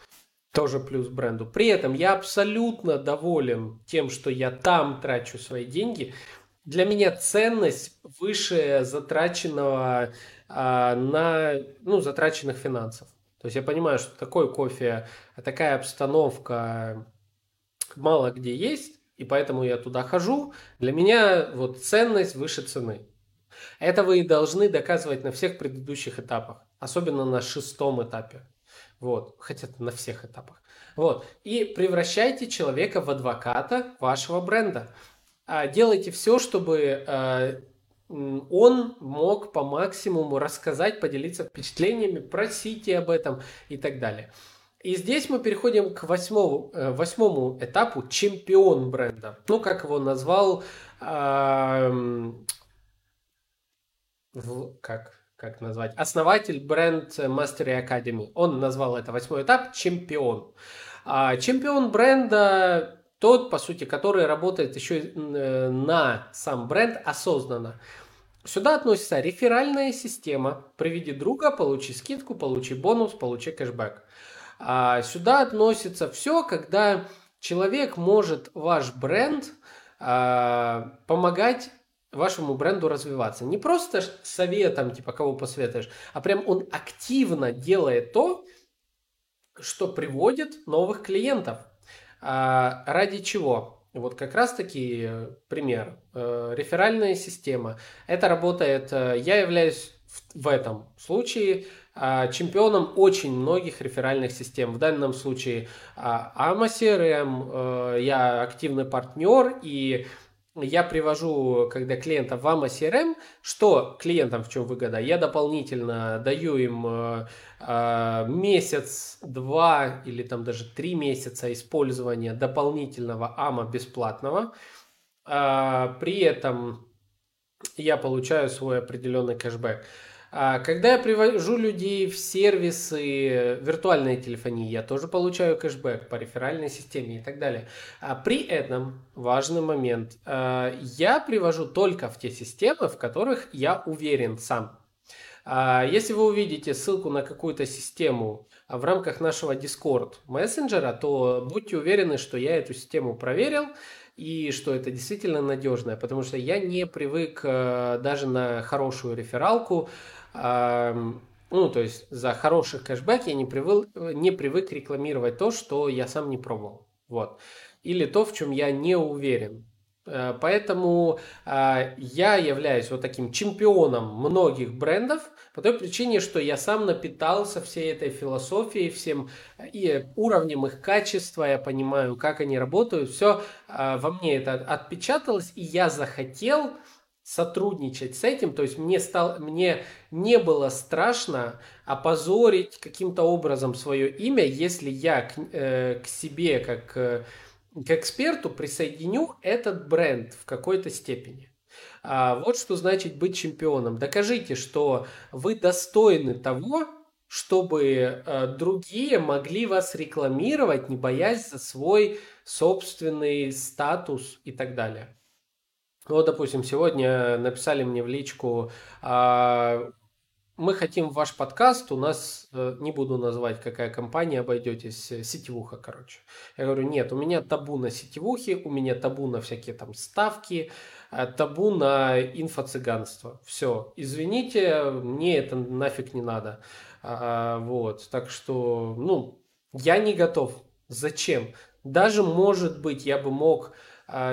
S1: тоже плюс бренду. При этом я абсолютно доволен тем, что я там трачу свои деньги. Для меня ценность выше затраченного а, на, ну, затраченных финансов. То есть я понимаю, что такой кофе, такая обстановка мало где есть, и поэтому я туда хожу. Для меня вот ценность выше цены. Это вы и должны доказывать на всех предыдущих этапах, особенно на шестом этапе. Вот, хотя на всех этапах. Вот. И превращайте человека в адвоката вашего бренда. А, делайте все, чтобы а, он мог по максимуму рассказать, поделиться впечатлениями, просите об этом и так далее. И здесь мы переходим к восьмому, э, восьмому этапу чемпион бренда. Ну, как его назвал, э, в, как как назвать, основатель бренд Mastery Academy. Он назвал это восьмой этап чемпион. А чемпион бренда тот, по сути, который работает еще э, на сам бренд осознанно. Сюда относится реферальная система. Приведи друга, получи скидку, получи бонус, получи кэшбэк. А сюда относится все, когда человек может ваш бренд а, помогать вашему бренду развиваться. Не просто советом, типа, кого посоветуешь, а прям он активно делает то, что приводит новых клиентов. А, ради чего? Вот как раз-таки э, пример. Э, реферальная система. Это работает, э, я являюсь в этом случае а, чемпионом очень многих реферальных систем. В данном случае AMA CRM, я активный партнер и я привожу, когда клиентов в CRM, что клиентам в чем выгода? Я дополнительно даю им э, э, месяц, два или там даже три месяца использования дополнительного AMA бесплатного. Э, при этом я получаю свой определенный кэшбэк. Когда я привожу людей в сервисы виртуальной телефонии, я тоже получаю кэшбэк по реферальной системе и так далее. А при этом важный момент. А, я привожу только в те системы, в которых я уверен сам. Если вы увидите ссылку на какую-то систему в рамках нашего Discord мессенджера, то будьте уверены, что я эту систему проверил и что это действительно надежная, потому что я не привык э, даже на хорошую рефералку ну, то есть за хороший кэшбэк я не привык, не привык рекламировать то, что я сам не пробовал. Вот. Или то, в чем я не уверен. Э, поэтому э, я являюсь вот таким чемпионом многих брендов по той причине, что я сам напитался всей этой философией, всем и уровнем их качества, я понимаю, как они работают, все э, во мне это отпечаталось, и я захотел сотрудничать с этим, то есть мне, стал, мне не было страшно опозорить каким-то образом свое имя, если я к, э, к себе как э, к эксперту присоединю этот бренд в какой-то степени. А, вот что значит быть чемпионом. Докажите, что вы достойны того, чтобы э, другие могли вас рекламировать, не боясь за свой собственный статус и так далее. Вот, допустим, сегодня написали мне в личку, а, мы хотим ваш подкаст, у нас, э, не буду называть, какая компания, обойдетесь, э, сетевуха, короче. Я говорю, нет, у меня табу на сетевухи, у меня табу на всякие там ставки, э, табу на инфо-цыганство. Все, извините, мне это нафиг не надо. А, вот, так что, ну, я не готов. Зачем? Даже, может быть, я бы мог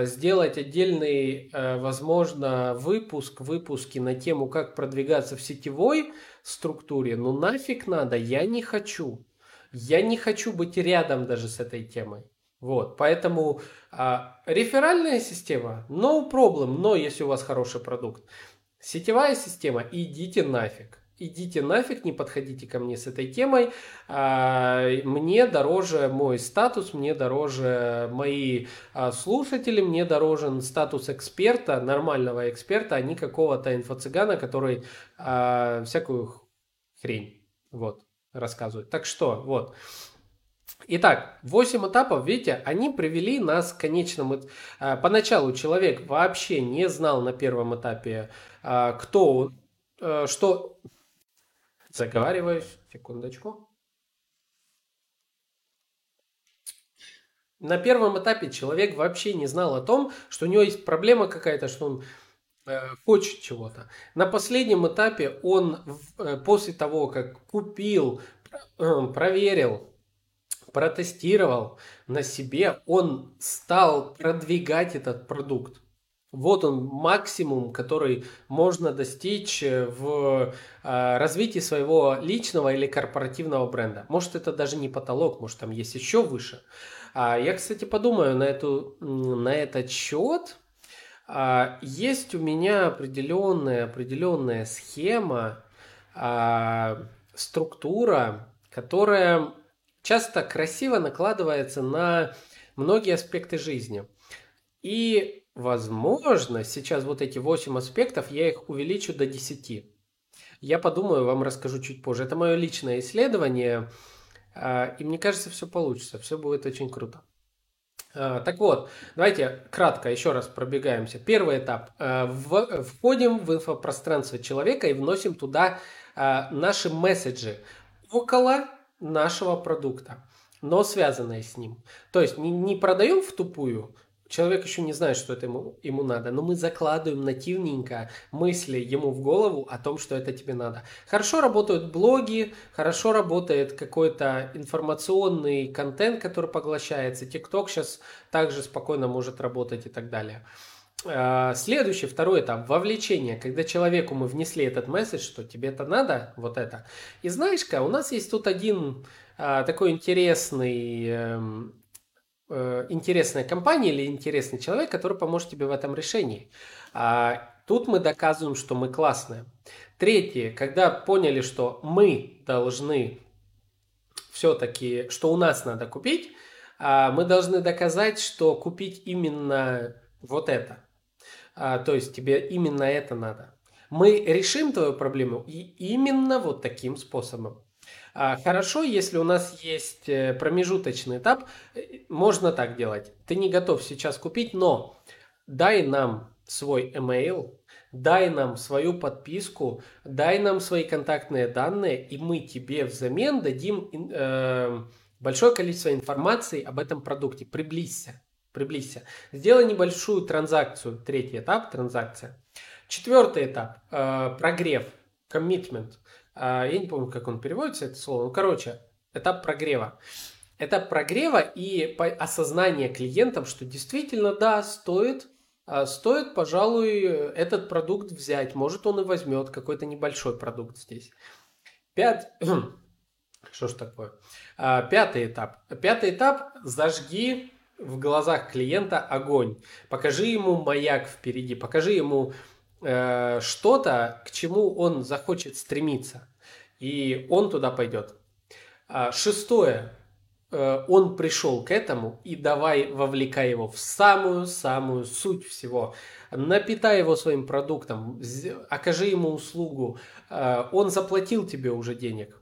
S1: сделать отдельный, э, возможно, выпуск, выпуски на тему, как продвигаться в сетевой структуре, но нафиг надо, я не хочу. Я не хочу быть рядом даже с этой темой. Вот, поэтому а, реферальная система, no problem, но если у вас хороший продукт. Сетевая система, идите нафиг идите нафиг, не подходите ко мне с этой темой. А, мне дороже мой статус, мне дороже мои а, слушатели, мне дорожен статус эксперта, нормального эксперта, а не какого-то инфо-цыгана, который а, всякую хрень вот, рассказывает. Так что, вот. Итак, 8 этапов, видите, они привели нас к конечному... Поначалу человек вообще не знал на первом этапе, кто он, что Заговариваюсь. Секундочку. На первом этапе человек вообще не знал о том, что у него есть проблема какая-то, что он э, хочет чего-то. На последнем этапе он э, после того, как купил, э, проверил, протестировал на себе, он стал продвигать этот продукт. Вот он максимум, который можно достичь э, в э, развитии своего личного или корпоративного бренда. Может, это даже не потолок, может, там есть еще выше. А я, кстати, подумаю на, эту, на этот счет. А, есть у меня определенная, определенная схема, а, структура, которая часто красиво накладывается на многие аспекты жизни. И Возможно, сейчас вот эти 8 аспектов, я их увеличу до 10. Я подумаю, вам расскажу чуть позже. Это мое личное исследование, а, и мне кажется, все получится, все будет очень круто. А, так вот, давайте кратко еще раз пробегаемся. Первый этап. А, входим в инфопространство человека и вносим туда наши месседжи около нашего продукта, но связанные с ним. То есть не продаем в тупую, Человек еще не знает, что это ему, ему надо, но мы закладываем нативненько мысли ему в голову о том, что это тебе надо. Хорошо работают блоги, хорошо работает какой-то информационный контент, который поглощается. TikTok сейчас также спокойно может работать и так далее. А, следующий, второй этап, вовлечение, когда человеку мы внесли этот месседж, что тебе это надо, вот это. И знаешь-ка, у нас есть тут один а, такой интересный эм, Э, интересная компания или интересный человек, который поможет тебе в этом решении. А тут мы доказываем, что мы классные. Третье, когда поняли, что мы должны все-таки, что у нас надо купить, а мы должны доказать, что купить именно вот это. А, то есть тебе именно это надо. Мы решим твою проблему и именно вот таким способом. А, хорошо, если у нас есть э, промежуточный этап, э, можно так делать. Ты не готов сейчас купить, но дай нам свой email, дай нам свою подписку, дай нам свои контактные данные, и мы тебе взамен дадим э, большое количество информации об этом продукте. Приблизься, приблизься. Сделай небольшую транзакцию, третий этап, транзакция. Четвертый этап, э, прогрев, commitment – я не помню, как он переводится, это слово. Ну, короче, этап прогрева. Этап прогрева и осознание клиентам, что действительно, да, стоит, а, стоит, пожалуй, этот продукт взять. Может, он и возьмет какой-то небольшой продукт здесь. Пять... [clears throat] Что ж такое? А, пятый этап. Пятый этап – зажги в глазах клиента огонь. Покажи ему маяк впереди, покажи ему э, что-то, к чему он захочет стремиться, и он туда пойдет. А, шестое. Э, он пришел к этому, и давай вовлекай его в самую-самую суть всего. Напитай его своим продуктом, окажи ему услугу. Э, он заплатил тебе уже денег.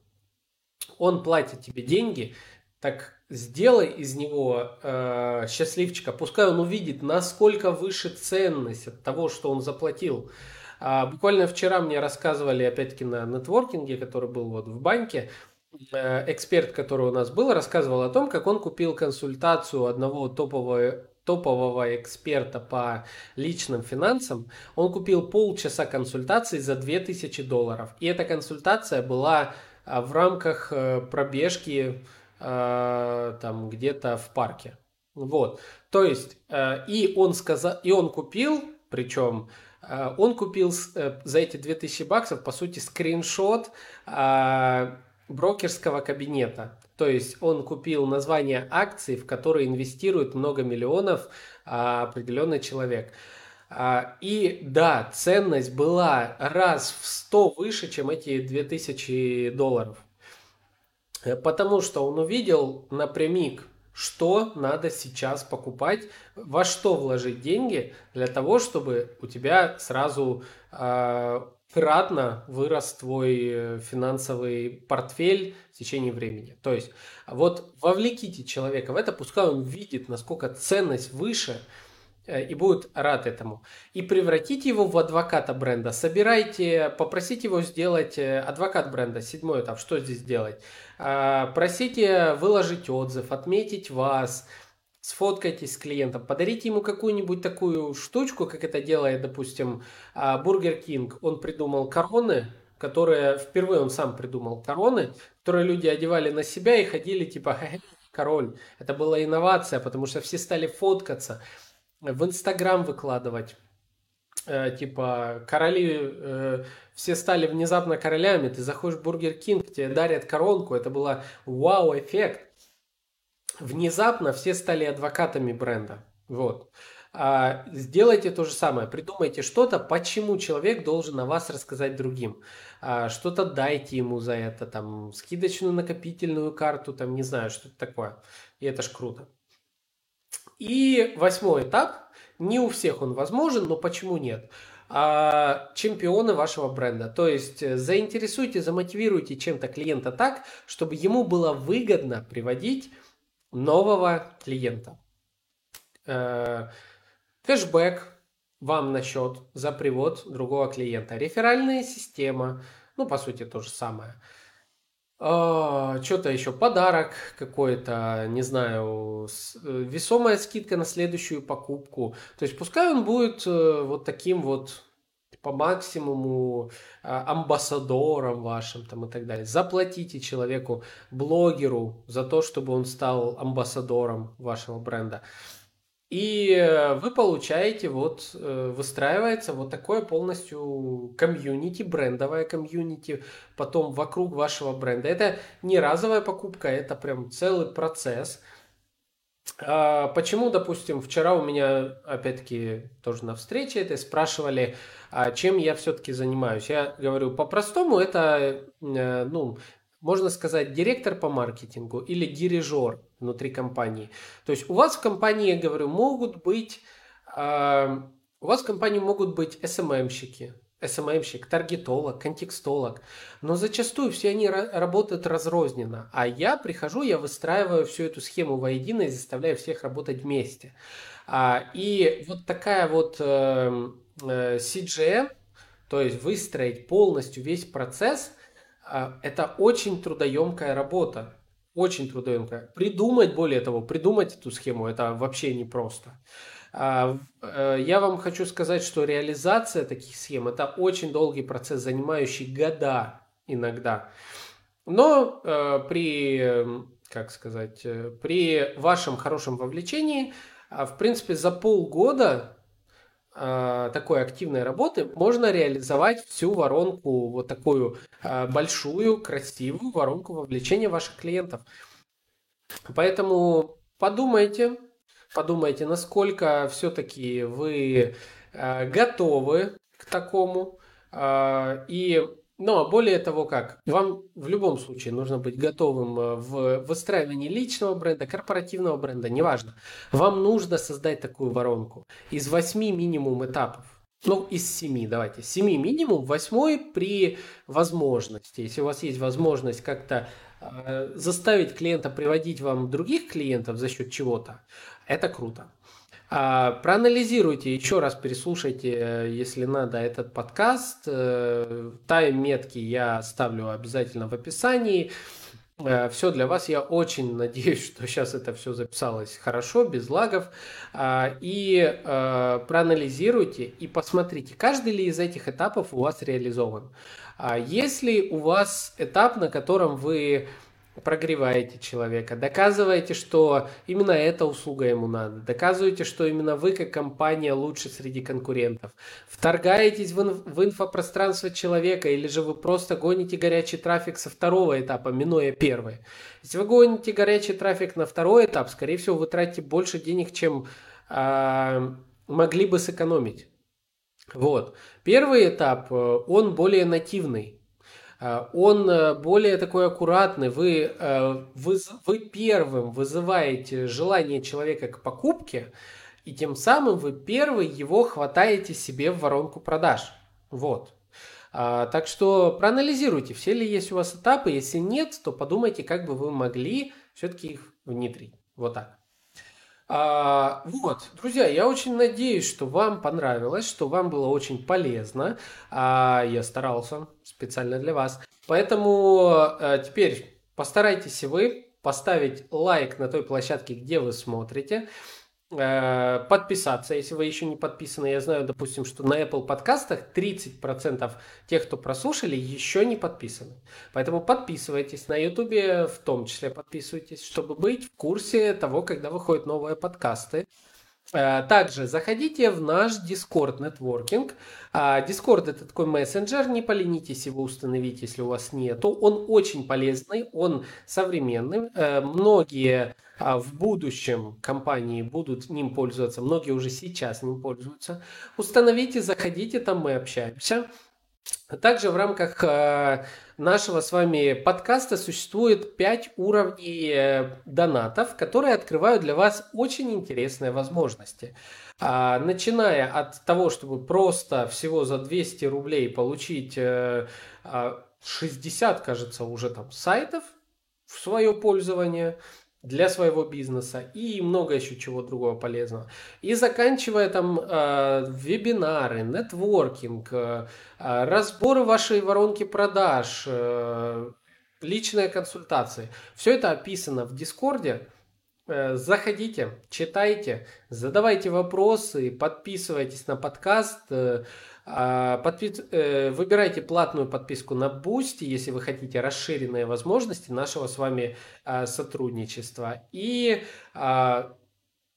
S1: Он платит тебе деньги, так сделай из него э, счастливчика, пускай он увидит, насколько выше ценность от того, что он заплатил. А, буквально вчера мне рассказывали, опять-таки, на нетворкинге, который был вот в банке, э, эксперт, который у нас был, рассказывал о том, как он купил консультацию одного топового топового эксперта по личным финансам, он купил полчаса консультации за 2000 долларов. И эта консультация была а, в рамках э, пробежки э, там где-то в парке. Вот. То есть, э, и он сказал, и он купил, причем э, он купил э, за эти 2000 баксов, по сути, скриншот э, брокерского кабинета. То есть он купил название акций, в которые инвестирует много миллионов а, определенный человек. А, и да, ценность была раз в 100 выше, чем эти 2000 долларов. Потому что он увидел напрямик, что надо сейчас покупать, во что вложить деньги для того, чтобы у тебя сразу э, кратно вырос твой э, финансовый портфель в течение времени. То есть вот вовлеките человека в это, пускай он видит, насколько ценность выше, и будет рад этому. И превратите его в адвоката бренда. Собирайте, попросите его сделать э, адвокат бренда, седьмой этап, что здесь делать. А, просите выложить отзыв, отметить вас, сфоткайтесь с клиентом, подарите ему какую-нибудь такую штучку, как это делает, допустим, Бургер Кинг. Он придумал короны, которые, впервые он сам придумал короны, которые люди одевали на себя и ходили типа король. Это была инновация, потому что все стали фоткаться в Инстаграм выкладывать. Э, типа, короли, э, все стали внезапно королями, ты заходишь в Бургер Кинг, тебе дарят коронку, это было вау-эффект. Внезапно все стали адвокатами бренда. Вот. А, сделайте то же самое, придумайте что-то, почему человек должен о вас рассказать другим. А, что-то дайте ему за это, там, скидочную накопительную карту, там, не знаю, что-то такое. И это ж круто. И восьмой этап. Не у всех он возможен, но почему нет? А, чемпионы вашего бренда. То есть э, заинтересуйте, замотивируйте чем-то клиента так, чтобы ему было выгодно приводить нового клиента. э, кэшбэк вам на счет за привод другого клиента. Реферальная система, ну, по сути, то же самое. Что-то еще, подарок какой-то, не знаю, э, весомая скидка на следующую покупку. То есть пускай он будет э, вот таким вот по максимуму а, амбассадором вашим там и так далее. Заплатите человеку, блогеру за то, чтобы он стал амбассадором вашего бренда. И э, вы получаете, вот, э, выстраивается вот такое полностью комьюнити, брендовое комьюнити, потом вокруг вашего бренда. Это не разовая покупка, это прям целый процесс. А почему, допустим, вчера у меня, опять-таки, тоже на встрече это спрашивали, а чем я все-таки занимаюсь. Я говорю, по-простому это, э, ну, можно сказать, директор по маркетингу или дирижер внутри компании. То есть у вас в компании, я говорю, могут быть, э, у вас в компании могут быть SMM-щики, SMM-щик, таргетолог, контекстолог, но зачастую все они работают разрозненно, а я прихожу, я выстраиваю всю эту схему воедино и заставляю всех работать вместе. А, и вот такая вот э, э, CGM, то есть выстроить полностью весь процесс – а, это очень трудоемкая работа. Очень трудоемкая. Придумать, более того, придумать эту схему, это вообще непросто. А, э, я вам хочу сказать, что реализация таких схем – это очень долгий процесс, занимающий года иногда. Но э, при, как сказать, э, при вашем хорошем вовлечении, а, в принципе, за полгода такой активной работы можно реализовать всю воронку, вот такую а, большую, красивую воронку вовлечения ваших клиентов. Поэтому подумайте, подумайте, насколько все-таки вы а, готовы к такому. И но более того, как вам в любом случае нужно быть готовым э, в выстраивании личного бренда, корпоративного бренда, неважно. Вам нужно создать такую воронку из восьми минимум этапов. Ну, из семи, давайте. Семи минимум, восьмой при возможности. Если у вас есть возможность как-то э, заставить клиента приводить вам других клиентов за счет чего-то, это круто. А, проанализируйте, еще раз переслушайте, э, если надо, этот подкаст. Э, тайм-метки я ставлю обязательно в описании. Э, все для вас. Я очень [laughs] надеюсь, что сейчас это все записалось хорошо, без лагов. А, и проанализируйте и посмотрите, каждый ли из этих этапов у вас реализован. А если у вас этап, на котором вы прогреваете человека, доказываете, что именно эта услуга ему надо, доказываете, что именно вы как компания лучше среди конкурентов, вторгаетесь в, инф- в инфопространство человека или же вы просто гоните горячий трафик со второго этапа, минуя первый. Если вы гоните горячий трафик на второй этап, скорее всего, вы тратите больше денег, чем э, могли бы сэкономить. Вот. Первый этап, э, он более нативный. Э, он э, более такой аккуратный. Вы, э, вы, вы первым вызываете желание человека к покупке, и тем самым вы первый его хватаете себе в воронку продаж. Вот. А, так что проанализируйте, все ли есть у вас этапы. Если нет, то подумайте, как бы вы могли все-таки их внедрить. Вот так. А, вот, друзья, я очень надеюсь, что вам понравилось, что вам было очень полезно. А, я старался специально для вас. Поэтому а, теперь постарайтесь вы поставить лайк на той площадке, где вы смотрите. Э, подписаться, если вы еще не подписаны. Я знаю, допустим, что на Apple подкастах 30% тех, кто прослушали, еще не подписаны. Поэтому подписывайтесь. На YouTube в том числе подписывайтесь, чтобы быть в курсе того, когда выходят новые подкасты. Э, также заходите в наш Discord Networking. А, Discord это такой мессенджер, не поленитесь его установить, если у вас нету. Он очень полезный, он современный. Э, многие а, в будущем компании будут ним пользоваться, многие уже сейчас ним пользуются. Установите, заходите, там мы общаемся. Также в рамках э, нашего с вами подкаста существует 5 уровней э, донатов, которые открывают для вас очень интересные возможности. А, начиная от того, чтобы просто всего за 200 рублей получить 60, э, а, кажется, уже там сайтов в свое пользование – для своего бизнеса и много еще чего другого полезного. И заканчивая там э, вебинары, нетворкинг, э, разборы вашей воронки продаж, э, личные консультации. Все это описано в Дискорде. Э, заходите, читайте, задавайте вопросы, подписывайтесь на подкаст. Э, подпис... Э, выбирайте платную подписку на Boosty, если вы хотите расширенные возможности нашего с вами а, сотрудничества. И а,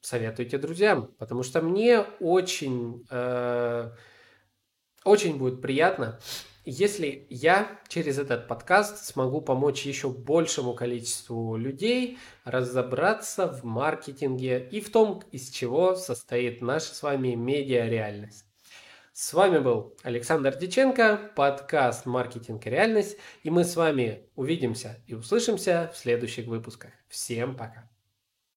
S1: советуйте друзьям, потому что мне очень, очень будет приятно, если я через этот подкаст смогу помочь еще большему количеству людей разобраться в маркетинге и в том, из чего состоит наша с вами медиа-реальность. С вами был Александр Диченко, подкаст «Маркетинг и реальность», и мы с вами увидимся и услышимся в следующих выпусках. Всем пока!